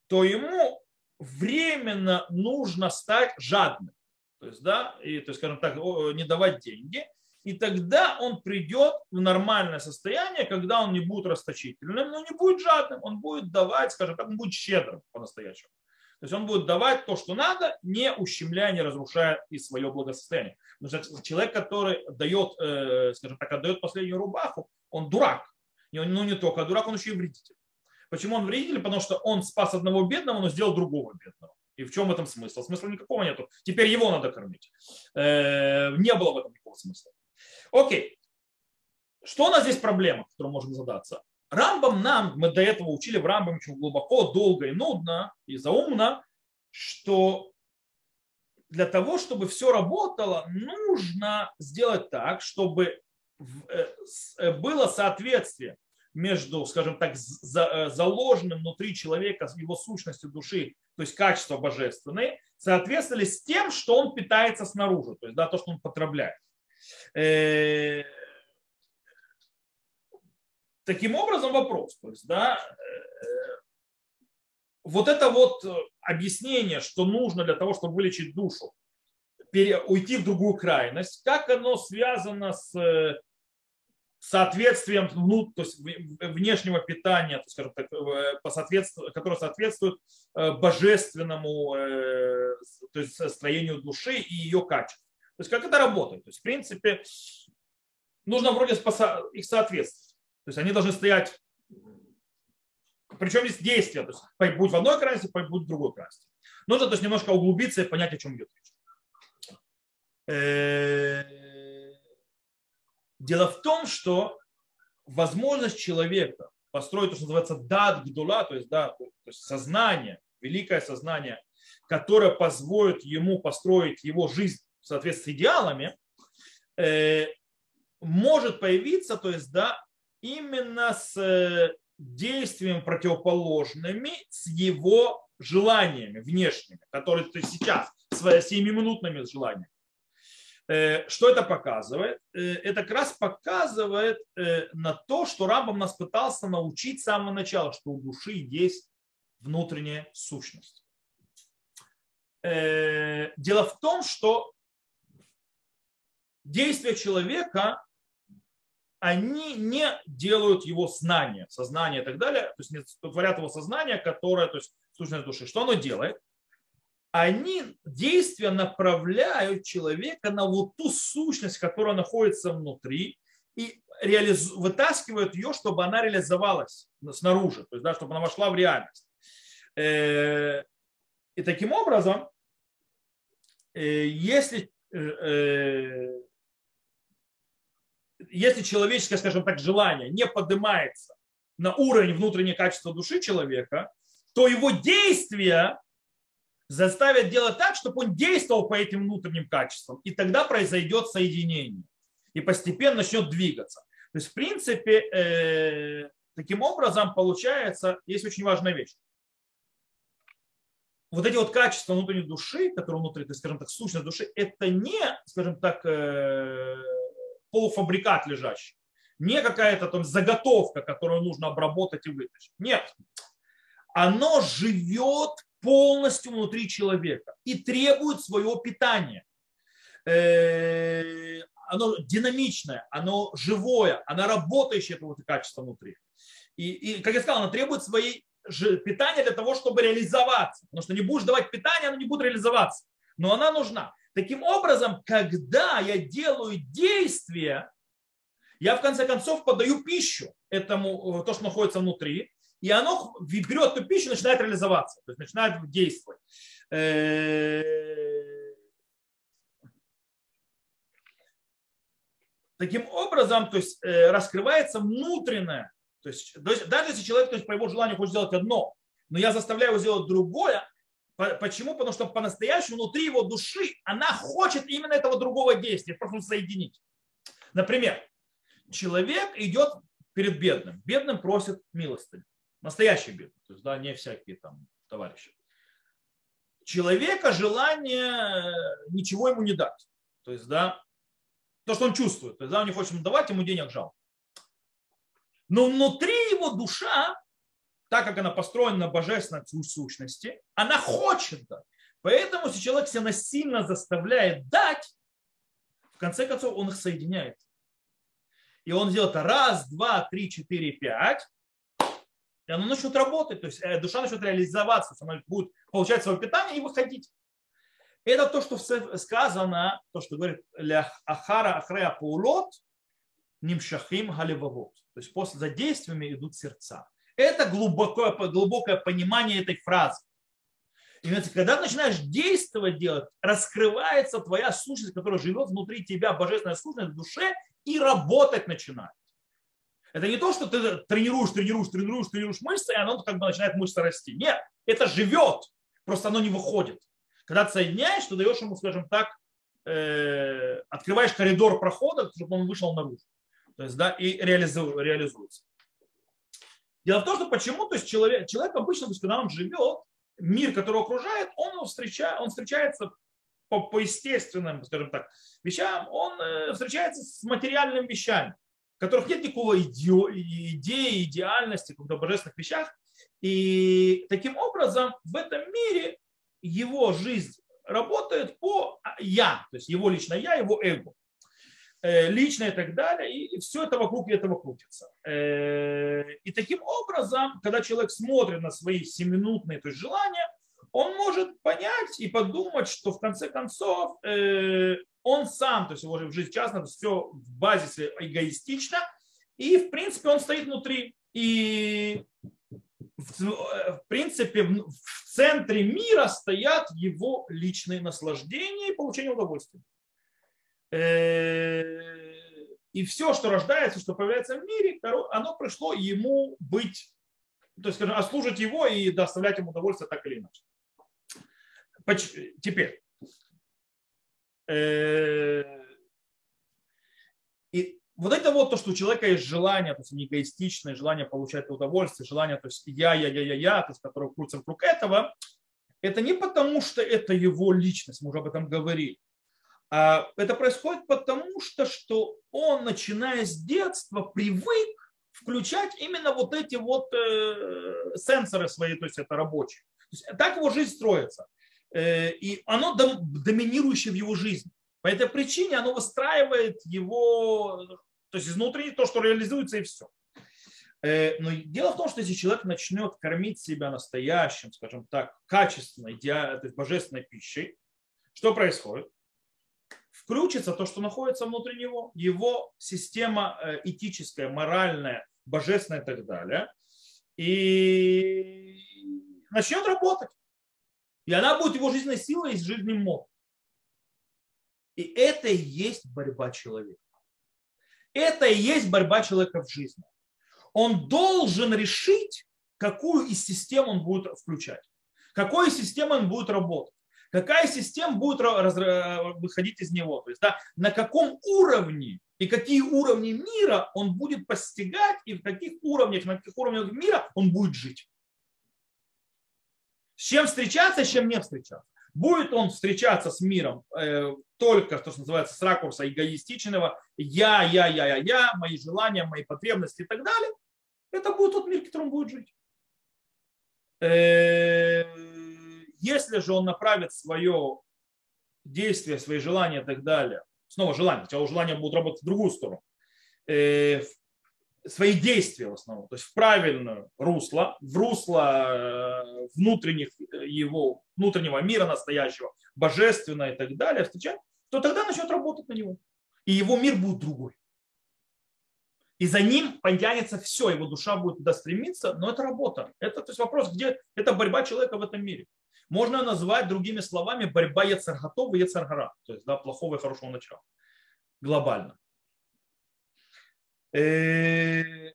то ему временно нужно стать жадным. То есть, да, и, то есть, скажем так, не давать деньги. И тогда он придет в нормальное состояние, когда он не будет расточительным, но не будет жадным, он будет давать, скажем так, он будет щедрым по-настоящему. То есть он будет давать то, что надо, не ущемляя, не разрушая и свое благосостояние. Потому что человек, который дает, э, скажем так, отдает последнюю рубаху, он дурак. И он, ну не только дурак, он еще и вредитель. Почему он вредитель? Потому что он спас одного бедного, но сделал другого бедного. И в чем в этом смысл? Смысла никакого нету. Теперь его надо кормить. Э, не было в этом никакого смысла. Окей. Что у нас здесь проблема, которую можем задаться? Рамбам нам, мы до этого учили в Рамбам очень глубоко, долго и нудно, и заумно, что для того, чтобы все работало, нужно сделать так, чтобы э, э, было соответствие между, скажем так, э, заложенным внутри человека его сущностью души, то есть качество божественное, соответствовали с тем, что он питается снаружи, то есть да, то, что он потребляет. Таким образом вопрос, то есть, да, э, вот это вот э, объяснение, что нужно для того, чтобы вылечить душу, уйти в другую крайность, как оно связано с э, соответствием ну, то есть внешнего питания, то скажем так, по соответствию, которое соответствует божественному то есть строению души и ее качеству. То есть как это работает? То есть, в принципе, нужно вроде их соответствовать. То есть они должны стоять, причем есть действия, то есть будь в одной крайности, будь в другой крайности. Нужно то есть немножко углубиться и понять, о чем идет речь. Дело в том, что возможность человека построить то, что называется дат гдула, то есть, да, то есть сознание, великое сознание, которое позволит ему построить его жизнь в соответствии с идеалами, э, может появиться, то есть, да, именно с э, действием противоположными с его желаниями внешними, которые ты сейчас, своими семиминутными желаниями. Э, что это показывает? Э, это как раз показывает на то, что Рамбам нас пытался научить с самого начала, что у души есть внутренняя сущность. Дело в том, что действия человека они не делают его знание, сознание и так далее, то есть не творят его сознание, которое, то есть сущность души. Что оно делает? Они действия направляют человека на вот ту сущность, которая находится внутри, и реализ... вытаскивают ее, чтобы она реализовалась снаружи, то есть, да, чтобы она вошла в реальность. Э, и таким образом, э, если э, если человеческое, скажем так, желание не поднимается на уровень внутреннего качества души человека, то его действия заставят делать так, чтобы он действовал по этим внутренним качествам. И тогда произойдет соединение. И постепенно начнет двигаться. То есть, в принципе, э, таким образом получается, есть очень важная вещь. Вот эти вот качества внутренней души, которые внутри, скажем так, сущность души, это не, скажем так, э, полуфабрикат лежащий. Не какая-то там заготовка, которую нужно обработать и вытащить. Нет. Оно живет полностью внутри человека и требует своего питания. Э, оно динамичное, оно живое, оно работающее, это вот качество внутри. И, и, как я сказал, оно требует своей питания для того, чтобы реализоваться. Потому что не будешь давать питание, оно не будет реализоваться. Но она нужна. Таким образом, когда я делаю действие, я в конце концов подаю пищу этому, э, то, что находится внутри, и оно берет эту пищу и начинает реализоваться, то есть начинает действовать. Э, таким образом, то есть э, раскрывается внутреннее, то есть, даже если человек то есть, по его желанию хочет сделать одно, но я заставляю его сделать другое, Почему? Потому что по-настоящему внутри его души она хочет именно этого другого действия, просто соединить. Например, человек идет перед бедным. Бедным просит милостыню. Настоящий бедный, то есть да, не всякие там товарищи. Человека желание ничего ему не дать. То есть, да, то, что он чувствует. То есть, да, он не хочет ему давать, ему денег жалко. Но внутри его душа так как она построена на божественной сущности, она хочет дать. Поэтому, если человек себя насильно заставляет дать, в конце концов он их соединяет. И он делает раз, два, три, четыре, пять, и оно начнет работать, то есть э, душа начнет реализоваться, она будет получать свое питание и выходить. Это то, что сказано, то, что говорит Ахара Ахрея Паулот, Нимшахим Халивавот. То есть после за действиями идут сердца. Это глубокое, глубокое понимание этой фразы. И когда начинаешь действовать, делать, раскрывается твоя сущность, которая живет внутри тебя, божественная сущность в душе, и работать начинает. Это не то, что ты тренируешь, тренируешь, тренируешь, тренируешь мышцы, и оно как бы начинает мышца расти. Нет, это живет, просто оно не выходит. Когда ты соединяешь, ты даешь ему, скажем так, э, открываешь коридор прохода, чтобы он вышел наружу. То есть, да, и реализуется. Дело в том, что почему, то есть человек, человек обычно, то есть, когда он живет, мир, который окружает, он, встречает, он встречается по, по естественным, скажем так, вещам, он э, встречается с материальными вещами, в которых нет никакого иде, идеи, идеальности, в божественных вещах. И таким образом в этом мире его жизнь работает по я, то есть его личное я, его эго. Э, личное и так далее, и все это вокруг этого крутится. Э, и таким образом, когда человек смотрит на свои семинутные то есть желания, он может понять и подумать, что в конце концов э, он сам, то есть его жизнь частная, все в базисе эгоистично, И, в принципе, он стоит внутри. И, в принципе, в центре мира стоят его личные наслаждения и получение удовольствия. Э, и все, что рождается, что появляется в мире, оно пришло ему быть, то есть, скажем, ослужить его и доставлять ему удовольствие так или иначе. Теперь. Э, и вот это вот то, что у человека есть желание, то есть не эгоистичное желание получать удовольствие, желание, то есть я, я, я, я, я, то есть которое крутится вокруг этого, это не потому, что это его личность, мы уже об этом говорили. А это происходит потому, что, что он, начиная с детства, привык включать именно вот эти вот э, сенсоры свои, то есть это рабочие. То есть так его жизнь строится. Э, и оно доминирующее в его жизни. По этой причине оно выстраивает его, то есть изнутри то, что реализуется и все. Э, но дело в том, что если человек начнет кормить себя настоящим, скажем так, качественной, есть божественной пищей, что происходит? Включится то, что находится внутри него, его система э, этическая, моральная, божественная и так далее, и начнет работать. И она будет его жизненной силой и жизненным мод. И это и есть борьба человека. Это и есть борьба человека в жизни. Он должен решить, какую из систем он будет включать, какой из систем он будет работать, какая система будет выходить из него, то есть да, на каком уровне и какие уровни мира он будет постигать и в каких уровнях, на каких уровнях мира он будет жить. С чем встречаться, с чем не встречаться. Будет он встречаться с миром э, только, то, что называется, с ракурса эгоистичного «я, я, я, я, я», мои желания, мои потребности и так далее, это будет тот мир, в котором он будет жить. Если же он направит свое действие, свои желания и так далее, снова желание, хотя желания будут работать в другую сторону, э, свои действия в основном, то есть в правильное русло, в русло э, внутренних э, его, внутреннего мира настоящего, божественного и так далее, встречать, то тогда начнет работать на него. И его мир будет другой. И за ним потянется все, его душа будет туда стремиться, но это работа. Это то есть вопрос, где это борьба человека в этом мире. Можно назвать другими словами борьба Яцаргатова и Яцаргара, то есть да, плохого и хорошего начала. Глобально. Э,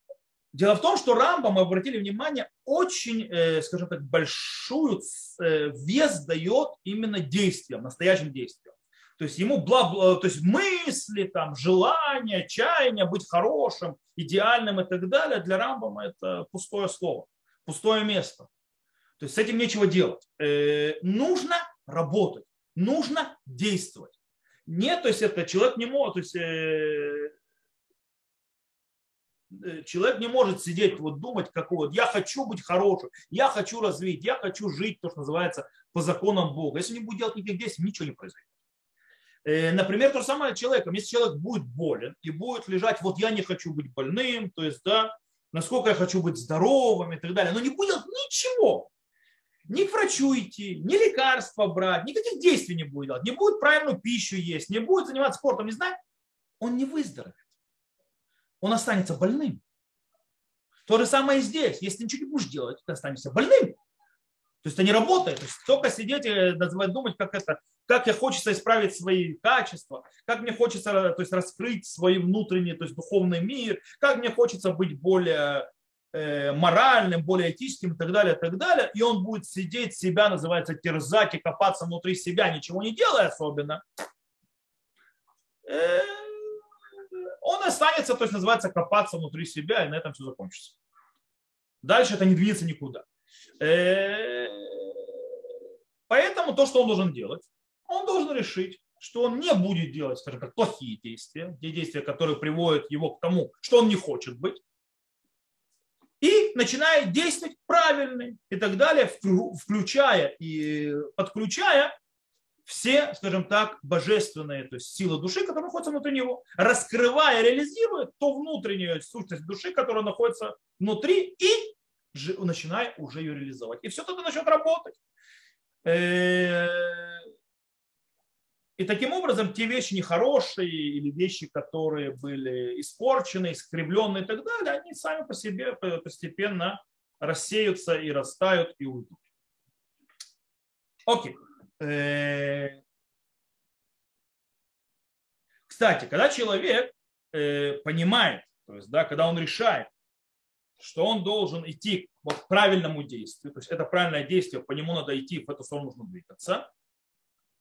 дело в том, что Рамба, мы обратили внимание, очень, э, скажем так, большую э, вес дает именно действиям, настоящим действиям. То есть ему бла, бла, то есть мысли, там, желания, чаяния быть хорошим, идеальным и так далее, для Рамбама это пустое слово, пустое место. То есть с этим нечего делать. нужно работать, нужно действовать. Нет, то есть это человек не может, то есть Э, человек не может сидеть, вот думать, какого я хочу быть хорошим, я хочу развить, я хочу жить, то, что называется, по законам Бога. Если не будет делать никаких действий, ничего не произойдет. Э, например, то же самое человеком. Если человек будет болен и будет лежать, вот я не хочу быть больным, то есть, да, насколько я хочу быть здоровым и так далее, но не будет ничего, ни к врачу идти, ни лекарства брать, никаких действий не будет делать, не будет правильную пищу есть, не будет заниматься спортом, не знаю, он не выздоровеет он останется больным. То же самое и здесь. Если ты ничего не будешь делать, ты останешься больным. То есть это не работает. То есть только сидеть и думать, как это, как я хочется исправить свои качества, как мне хочется то есть, раскрыть свой внутренний, то есть духовный мир, как мне хочется быть более э, моральным, более этическим и так далее, и так далее. И он будет сидеть, себя, называется, терзать и копаться внутри себя, ничего не делая особенно. Э, он останется, то есть называется копаться внутри себя, и на этом все закончится. Дальше это не двинется никуда. Э, поэтому то, что он должен делать, он должен решить, что он не будет делать, скажем так, плохие действия, те действия, которые приводят его к тому, что он не хочет быть, и начинает действовать правильно и так далее, включая и подключая все, скажем так, божественные, то есть силы души, которые находятся внутри него, раскрывая, реализируя то внутреннюю сущность души, которая находится внутри, и начиная уже ее реализовать. И все тогда начнет работать. И таким образом те вещи нехорошие или вещи, которые были испорчены, искривленные и так далее, они сами по себе постепенно рассеются и растают и уйдут. Окей. Э, кстати, когда человек э, понимает, то есть, да, когда он решает, что он должен идти к правильному действию, то есть это правильное действие, по нему надо идти, в эту сторону нужно двигаться,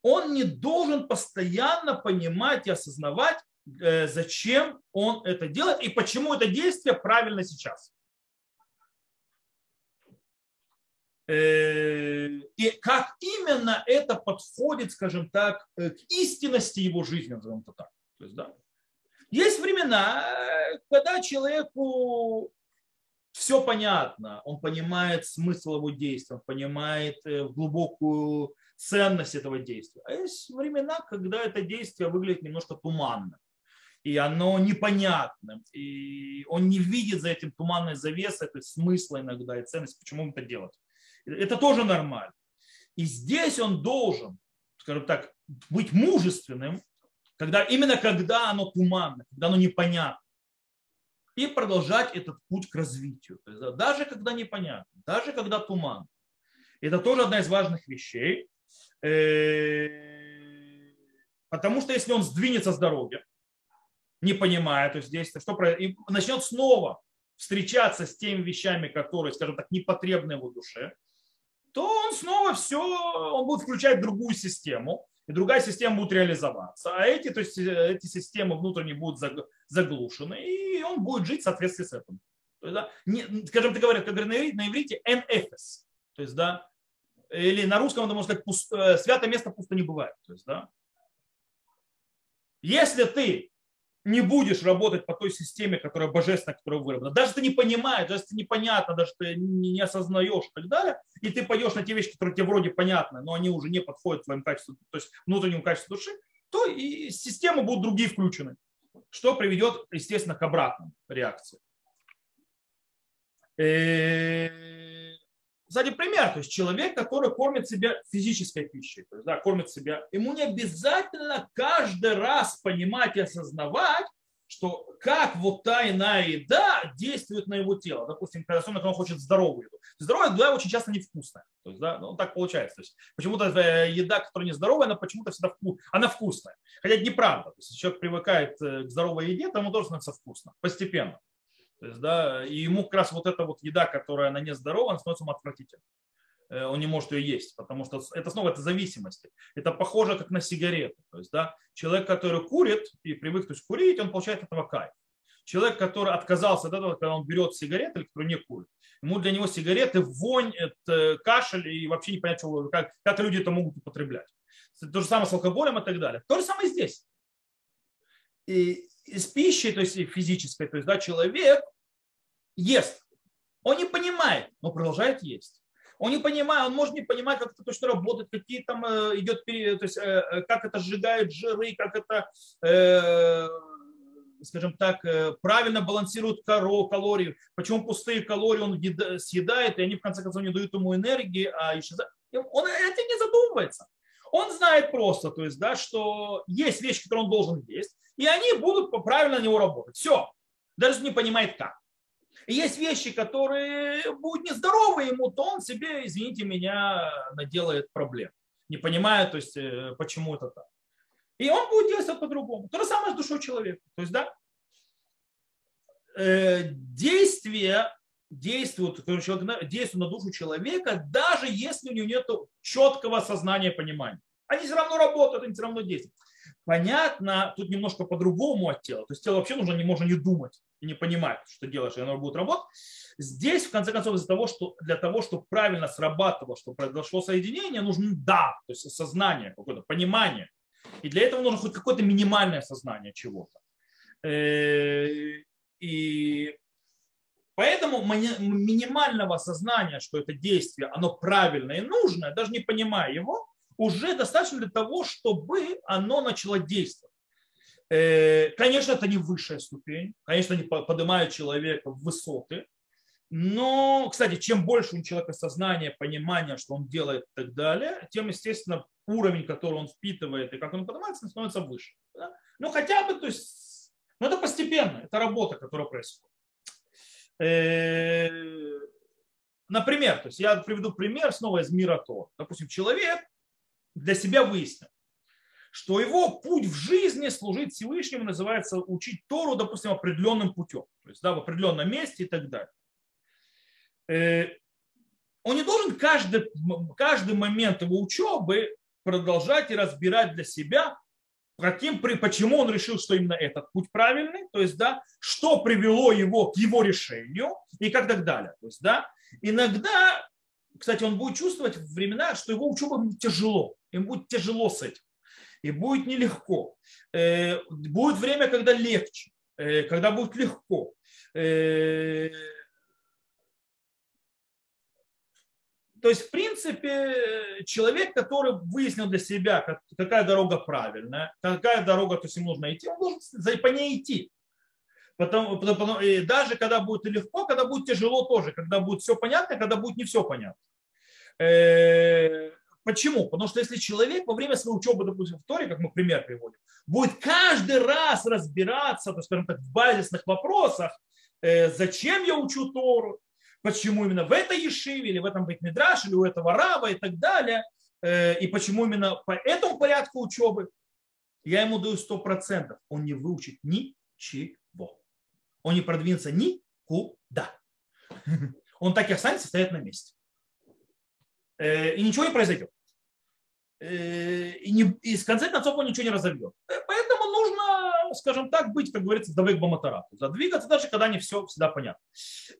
он не должен постоянно понимать и осознавать, э, зачем он это делает и почему это действие правильно сейчас. Э, и как именно это подходит, скажем так, к истинности его жизни, назовем это так. То есть, да, есть времена, когда человеку все понятно, он понимает смысл его действия, он понимает э, глубокую ценность этого действия. А есть времена, когда это действие выглядит немножко туманным, и оно непонятным, и он не видит за этим туманной завесой то есть смысла иногда и ценности, почему он это делает. Это тоже нормально. И здесь он должен, скажем так, быть мужественным, когда, именно когда оно туманно, когда оно непонятно и продолжать этот путь к развитию. То есть, даже когда непонятно, даже когда туман. Это тоже одна из важных вещей. Э, потому что если он сдвинется с дороги, не понимая, то есть здесь что и начнет снова встречаться с теми вещами, которые, скажем так, непотребны его душе, то он снова все, он будет включать другую систему, и другая система будет реализоваться. А эти, то есть э, эти системы внутренние будут заглушены, и он будет жить в соответствии с этим. То есть, да, не, скажем, ты говоришь, как говорят на иврите, NFS. То есть, да, или на русском, можно сказать, пуст, э, святое место пусто не бывает. То есть, да, если ты не будешь работать по той системе, которая божественная, которая выработана. Даже ты не понимаешь, даже ты непонятно, даже ты не осознаешь и так далее, и ты пойдешь на те вещи, которые тебе вроде понятны, но они уже не подходят твоему качеству, то есть внутреннему качеству души, то и системы будут другие включены, что приведет, естественно, к обратным реакции. Сзади пример, то есть человек, который кормит себя физической пищей, то есть, да, кормит себя, ему не обязательно каждый раз понимать и осознавать, что как вот та иная еда действует на его тело. Допустим, когда, особенно, когда он хочет здоровую еду. Здоровая еда очень часто невкусная. То есть, да, ну, так получается. То есть, почему-то э, еда, которая не здоровая, она почему-то всегда вкус, она вкусная. Хотя это неправда. То есть, человек привыкает э, к здоровой еде, то ему тоже становится вкусно. Постепенно. То есть, да, и ему как раз вот эта вот еда, которая она не здоровая, она становится ему отвратительной. Э, он не может ее есть, потому что это снова это зависимости. Это похоже как на сигареты. То есть, да, человек, который курит и привык то есть, курить, он получает от этого кайф. Человек, который отказался от этого, когда он берет сигареты, или который не курит, ему для него сигареты вонь, это кашель и вообще не понять, как, как люди это могут употреблять. То же самое с алкоголем и так далее. То же самое здесь. И из пищи, то есть физической, то есть да, человек ест. Он не понимает, но продолжает есть. Он не понимает, он может не понимать, как это точно работает, какие там э, идет, то есть, э, э, как это сжигает жиры, как это, скажем так, правильно балансирует калории, почему пустые калории он съедает, и они в конце концов не дают ему энергии, а исчезают. Он этим не задумывается. Он знает просто, то есть, да, что есть вещи, которые он должен есть, и они будут правильно на него работать. Все. Даже не понимает как. И есть вещи, которые будут нездоровы ему, то он себе, извините меня, наделает проблем. Не понимая, то есть, э, почему это так. И он будет действовать по-другому. То же самое с душой человека. То есть, да, э, действие действует, человек действует на душу человека, даже если у него нет четкого сознания понимания. Они все равно работают, они все равно действуют. Понятно, тут немножко по-другому от тела. То есть тело вообще нужно, не можно не думать и не понимать, что делаешь, и оно будет работать. Здесь, в конце концов, из-за того, что для того, чтобы правильно срабатывало, чтобы произошло соединение, нужно да, то есть сознание, какое-то понимание. И для этого нужно хоть какое-то минимальное сознание чего-то. Э, и поэтому минимального сознания, что это действие, оно правильное и нужное, даже не понимая его, уже достаточно для того, чтобы оно начало действовать. Э, конечно, это не высшая ступень, конечно, не поднимает человека в высоты, но, кстати, чем больше у человека сознания, понимания, что он делает и так далее, тем, естественно, уровень, который он впитывает и как он поднимается, становится выше. Да? Ну хотя бы, то есть, ну это постепенно, это работа, которая происходит. Э, например, то есть я приведу пример снова из мира то. Допустим, человек для себя выяснил, что его путь в жизни служить Всевышнему называется учить Тору, допустим, определенным путем, то есть да, в определенном месте и так далее. Э, он не должен каждый, каждый момент его учебы продолжать и разбирать для себя, каким, почему он решил, что именно этот путь правильный, то есть, да, что привело его к его решению и как так далее. То есть, да, иногда, кстати, он будет чувствовать времена, что его учеба тяжело, им будет тяжело с этим, и будет нелегко. Э, будет время, когда легче, э, когда будет легко. Э, То есть, в принципе, человек, который выяснил для себя, какая дорога правильная, какая дорога, то есть ему нужно идти, он должен по ней идти. Потому, потому, и даже когда будет легко, когда будет тяжело тоже, когда будет все понятно, когда будет не все понятно. Э, почему? Потому что если человек во время своей учебы, допустим, в Торе, как мы пример приводим, будет каждый раз разбираться, то, скажем так, в базисных вопросах, э, зачем я учу Тору, почему именно в этой Ешиве, или в этом Бетмидраш, или у этого раба и так далее, э, и почему именно по этому порядку учебы, я ему даю 100%. Он не выучит ничего. Он не продвинется никуда. Он так и останется стоять на месте. Э, и ничего не произойдет. Э, и, не, и с конца концов он ничего не разовьет. Поэтому нужно скажем так, быть, как говорится, давек баматарату. Задвигаться даже, когда не все всегда понятно.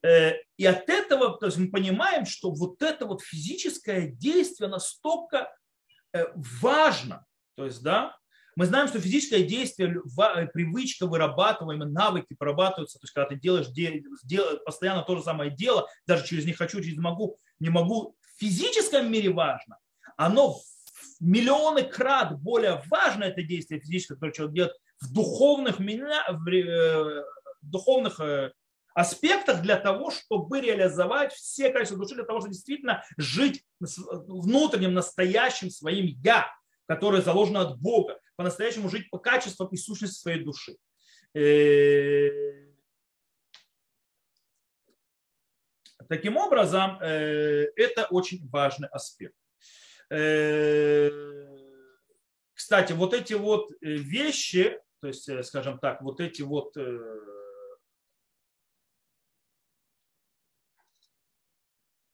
Э, и от этого то есть мы понимаем, что вот это вот физическое действие настолько э, важно. То есть, да, мы знаем, что физическое действие, привычка вырабатываемые, навыки прорабатываются. То есть, когда ты делаешь постоянно то же самое дело, даже через не хочу, через могу, не могу, в физическом мире важно. Оно миллионы крат более важно это действие физическое, которое человек делает в духовных, в э, духовных э, аспектах для того, чтобы реализовать все качества души, для того, чтобы действительно жить внутренним, настоящим своим «я», которое заложено от Бога, по-настоящему жить по качествам и сущности своей души. Э, таким образом, это очень важный аспект. Кстати, вот эти вот вещи, то есть, э, скажем так, вот эти вот э,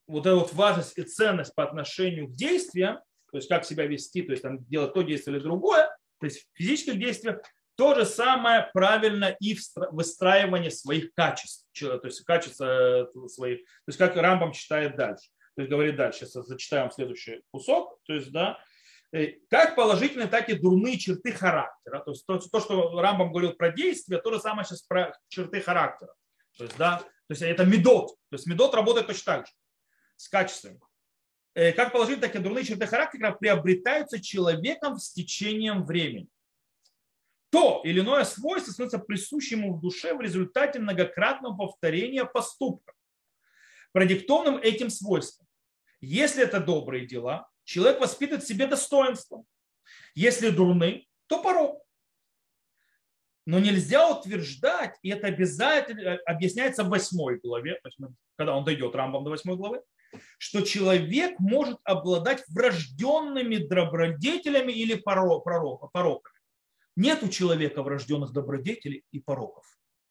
вот эта вот важность и ценность по отношению к действиям, то есть как себя вести, то есть там делать то действие или другое, то есть в физических действиях, то же самое правильно и в выстраивании своих качеств, то есть качества э, своих, то есть как Рамбам читает дальше, то есть говорит дальше, сейчас зачитаем следующий кусок, то есть да, Э, как положительные, так и дурные черты характера. То есть то, то, что Рамбам говорил про действия, то же самое сейчас про черты характера. То есть, да, то есть это медот. То есть медот работает точно так же, с качеством. Э, как положительные, так и дурные черты характера приобретаются человеком с течением времени. То или иное свойство становится присущим ему в душе в результате многократного повторения поступка, продиктованным этим свойством. Если это добрые дела, человек воспитывает в себе достоинство. Если дурны, то порог. Но нельзя утверждать, и это обязательно э, объясняется в восьмой главе, когда он дойдет рамбом до восьмой главы, что человек может обладать врожденными добродетелями или пороками. Нет у человека врожденных добродетелей и пороков.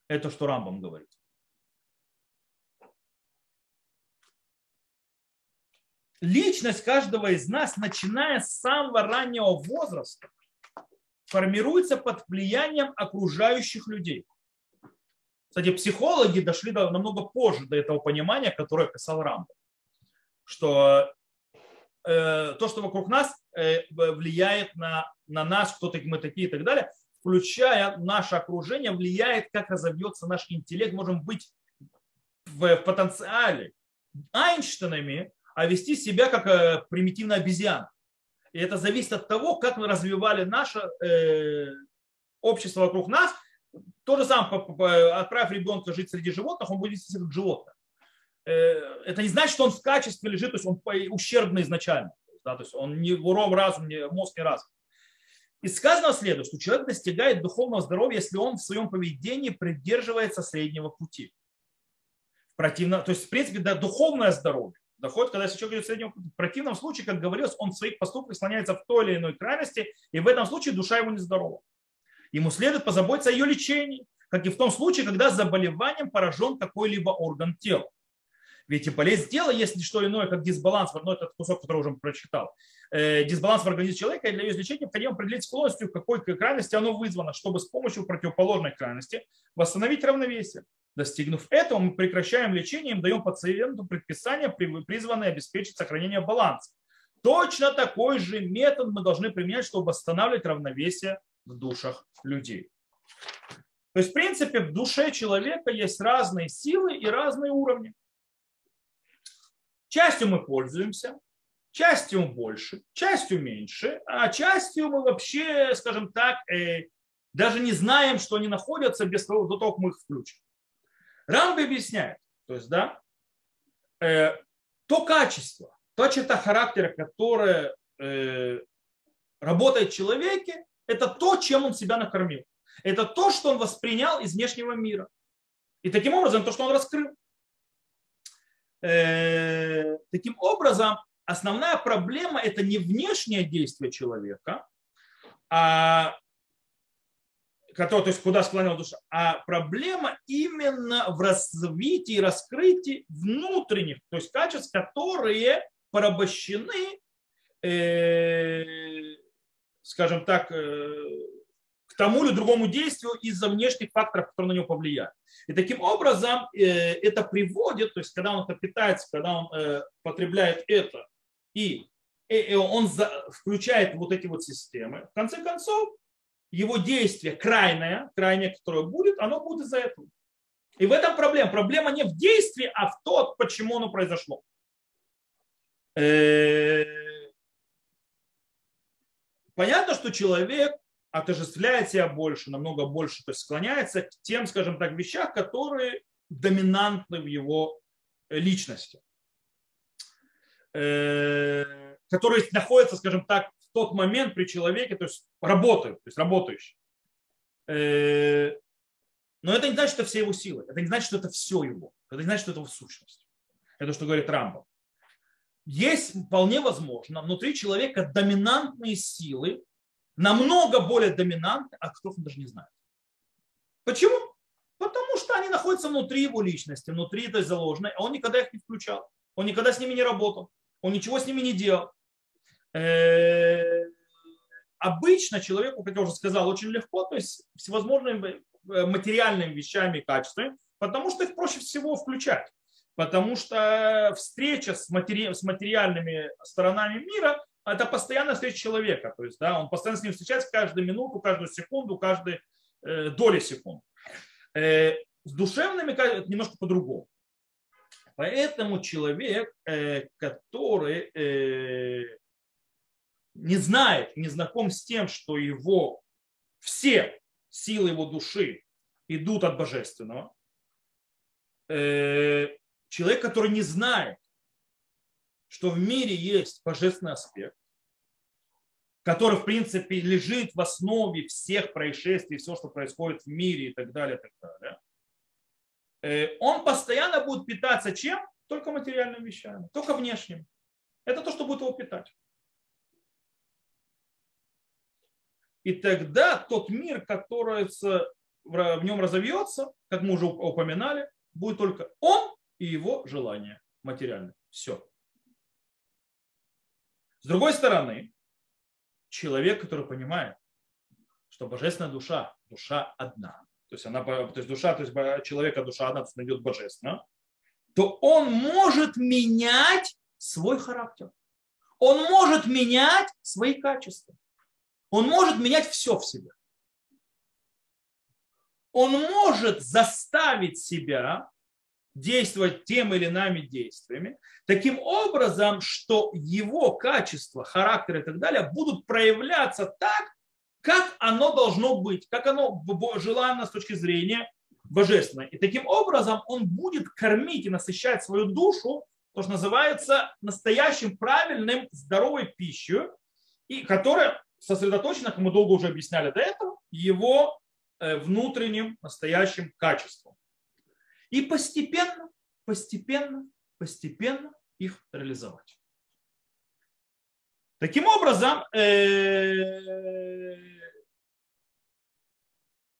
Это что Рамбам говорит. личность каждого из нас, начиная с самого раннего возраста, формируется под влиянием окружающих людей. Кстати, психологи дошли до, намного позже до этого понимания, которое писал Рамбо, что э, то, что вокруг нас э, влияет на, на нас, кто мы такие и так далее, включая наше окружение, влияет, как разовьется наш интеллект, можем быть в, в потенциале Айнштейнами, а вести себя как э, примитивная обезьяна. И это зависит от того, как мы развивали наше э, общество вокруг нас. То же самое, отправив ребенка жить среди животных, он будет вести себя как животное. Э, это не значит, что он в качестве лежит, то есть он ущербный изначально. Да? То есть он не уром разум, не, мозг не разум. Из сказанного следует, что человек достигает духовного здоровья, если он в своем поведении придерживается среднего пути. Противно, то есть, в принципе, да, духовное здоровье доходит, когда человек идет среднего пути. В противном случае, как говорилось, он в своих поступках склоняется в той или иной крайности, и в этом случае душа его нездорова. Ему следует позаботиться о ее лечении, как и в том случае, когда заболеванием поражен какой-либо орган тела. Ведь болезнь тела есть не что иное, как дисбаланс, ну, этот кусок, который уже прочитал, э, дисбаланс в организме человека, и для ее излечения необходимо определить склонностью, в какой крайности оно вызвано, чтобы с помощью противоположной крайности восстановить равновесие. Достигнув этого, мы прекращаем лечение и даем пациенту предписание, призванное обеспечить сохранение баланса. Точно такой же метод мы должны применять, чтобы восстанавливать равновесие в душах людей. То есть, в принципе, в душе человека есть разные силы и разные уровни. Частью мы пользуемся, частью больше, частью меньше, а частью мы вообще, скажем так, э, даже не знаем, что они находятся без того, до того, как мы их включим. Рамби объясняет, то есть, да, э, то качество, то черта характера, которое э, работает в человеке, это то, чем он себя накормил. Это то, что он воспринял из внешнего мира. И таким образом, то, что он раскрыл. Э, таким образом, основная проблема – это не внешнее действие человека, а который, то есть куда склонила душа, а проблема именно в развитии и раскрытии внутренних, то есть качеств, которые порабощены, э, скажем так, э, тому или другому действию из-за внешних факторов, которые на него повлияют. И таким образом э, это приводит, то есть когда он это питается, когда он э, потребляет это, и, и он включает вот эти вот системы, в конце концов его действие крайнее, крайнее, которое будет, оно будет из-за этого. И в этом проблема. Проблема не в действии, а в том, почему оно произошло. Э, понятно, что человек отождествляет себя больше, намного больше, то есть склоняется к тем, скажем так, вещах, которые доминантны в его личности, э, которые находятся, скажем так, в тот момент при человеке, то есть работают, то есть работающий. Э, но это не значит, что это все его силы. Это не значит, что это все его. Это не значит, что это его сущность. Это что говорит Рамбов. Есть вполне возможно внутри человека доминантные силы, намного более доминантны, а которых он даже не знает. Почему? Потому что они находятся внутри его личности, внутри этой заложенной, а он никогда их не включал. Он никогда с ними не работал. Он ничего с ними не делал. Э, обычно человеку, как я уже сказал, очень легко, то есть всевозможными э, материальными вещами качествами, потому что их проще всего включать. Потому что встреча с, матери... с материальными сторонами мира – это постоянная встреча человека. То есть да, он постоянно с ним встречается каждую минуту, каждую секунду, каждую э, доли секунд. Э, с душевными немножко по-другому. Поэтому человек, э, который э, не знает, не знаком с тем, что его все силы его души идут от божественного, э, человек, который не знает, что в мире есть божественный аспект, который, в принципе, лежит в основе всех происшествий, все, что происходит в мире и так далее, и так далее, э, он постоянно будет питаться чем? Только материальными вещами, только внешним. Это то, что будет его питать. И тогда тот мир, который в нем разовьется, как мы уже упоминали, будет только он и его желание материальное. Все. С другой стороны, человек, который понимает, что божественная душа, душа одна, то есть, она, то есть душа, то есть человека душа одна, то есть найдет божественно, то он может менять свой характер. Он может менять свои качества. Он может менять все в себе. Он может заставить себя действовать тем или иными действиями, таким образом, что его качество, характер и так далее будут проявляться так, как оно должно быть, как оно желаемо с точки зрения божественной. И таким образом он будет кормить и насыщать свою душу то, что называется настоящим правильным здоровой пищей, и которая сосредоточена, как мы долго уже объясняли до этого, его э, внутренним настоящим качеством. И постепенно, постепенно, постепенно их реализовать. Таким образом, э,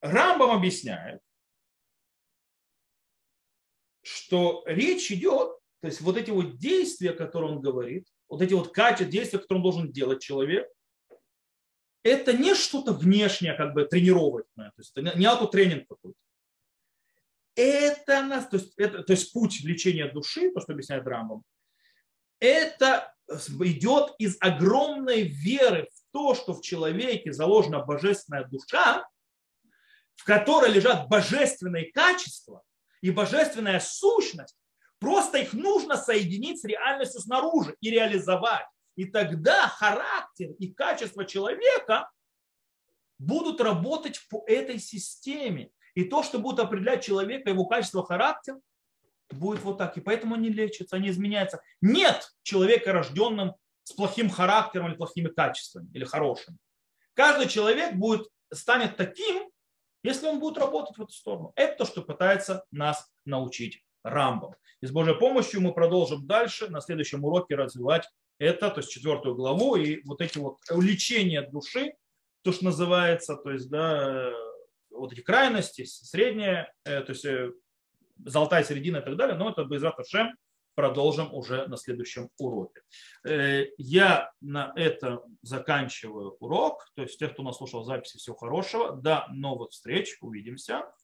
Рамбам объясняет, что речь идет, то есть вот эти вот действия, которые он говорит, вот эти вот качества, действия, которые он должен делать человек, это не что-то внешнее, как бы тренировочное, то есть это не аутотренинг какой-то. Это, нас, то, есть, это, то есть путь лечения души, то, что объясняет Рамбам, это идет из огромной веры в то, что в человеке заложена божественная душа, в которой лежат божественные качества и божественная сущность, просто их нужно соединить с реальностью снаружи и реализовать. И тогда характер и качество человека будут работать по этой системе. И то, что будет определять человека, его качество, характер, будет вот так. И поэтому они лечатся, они изменяются. Нет человека, рожденным с плохим характером или плохими качествами, или хорошим. Каждый человек будет, станет таким, если он будет работать в эту сторону. Это то, что пытается нас научить Рамбом. И с Божьей помощью мы продолжим дальше на следующем уроке развивать это, то есть четвертую главу и вот эти вот лечения души, то, что называется, то есть, да, вот эти крайности, средние, э, то есть э, золотая середина и так далее, но это без Шем продолжим уже на следующем уроке. Э, я на это заканчиваю урок. То есть тех, кто нас слушал записи, всего хорошего. До новых встреч. Увидимся.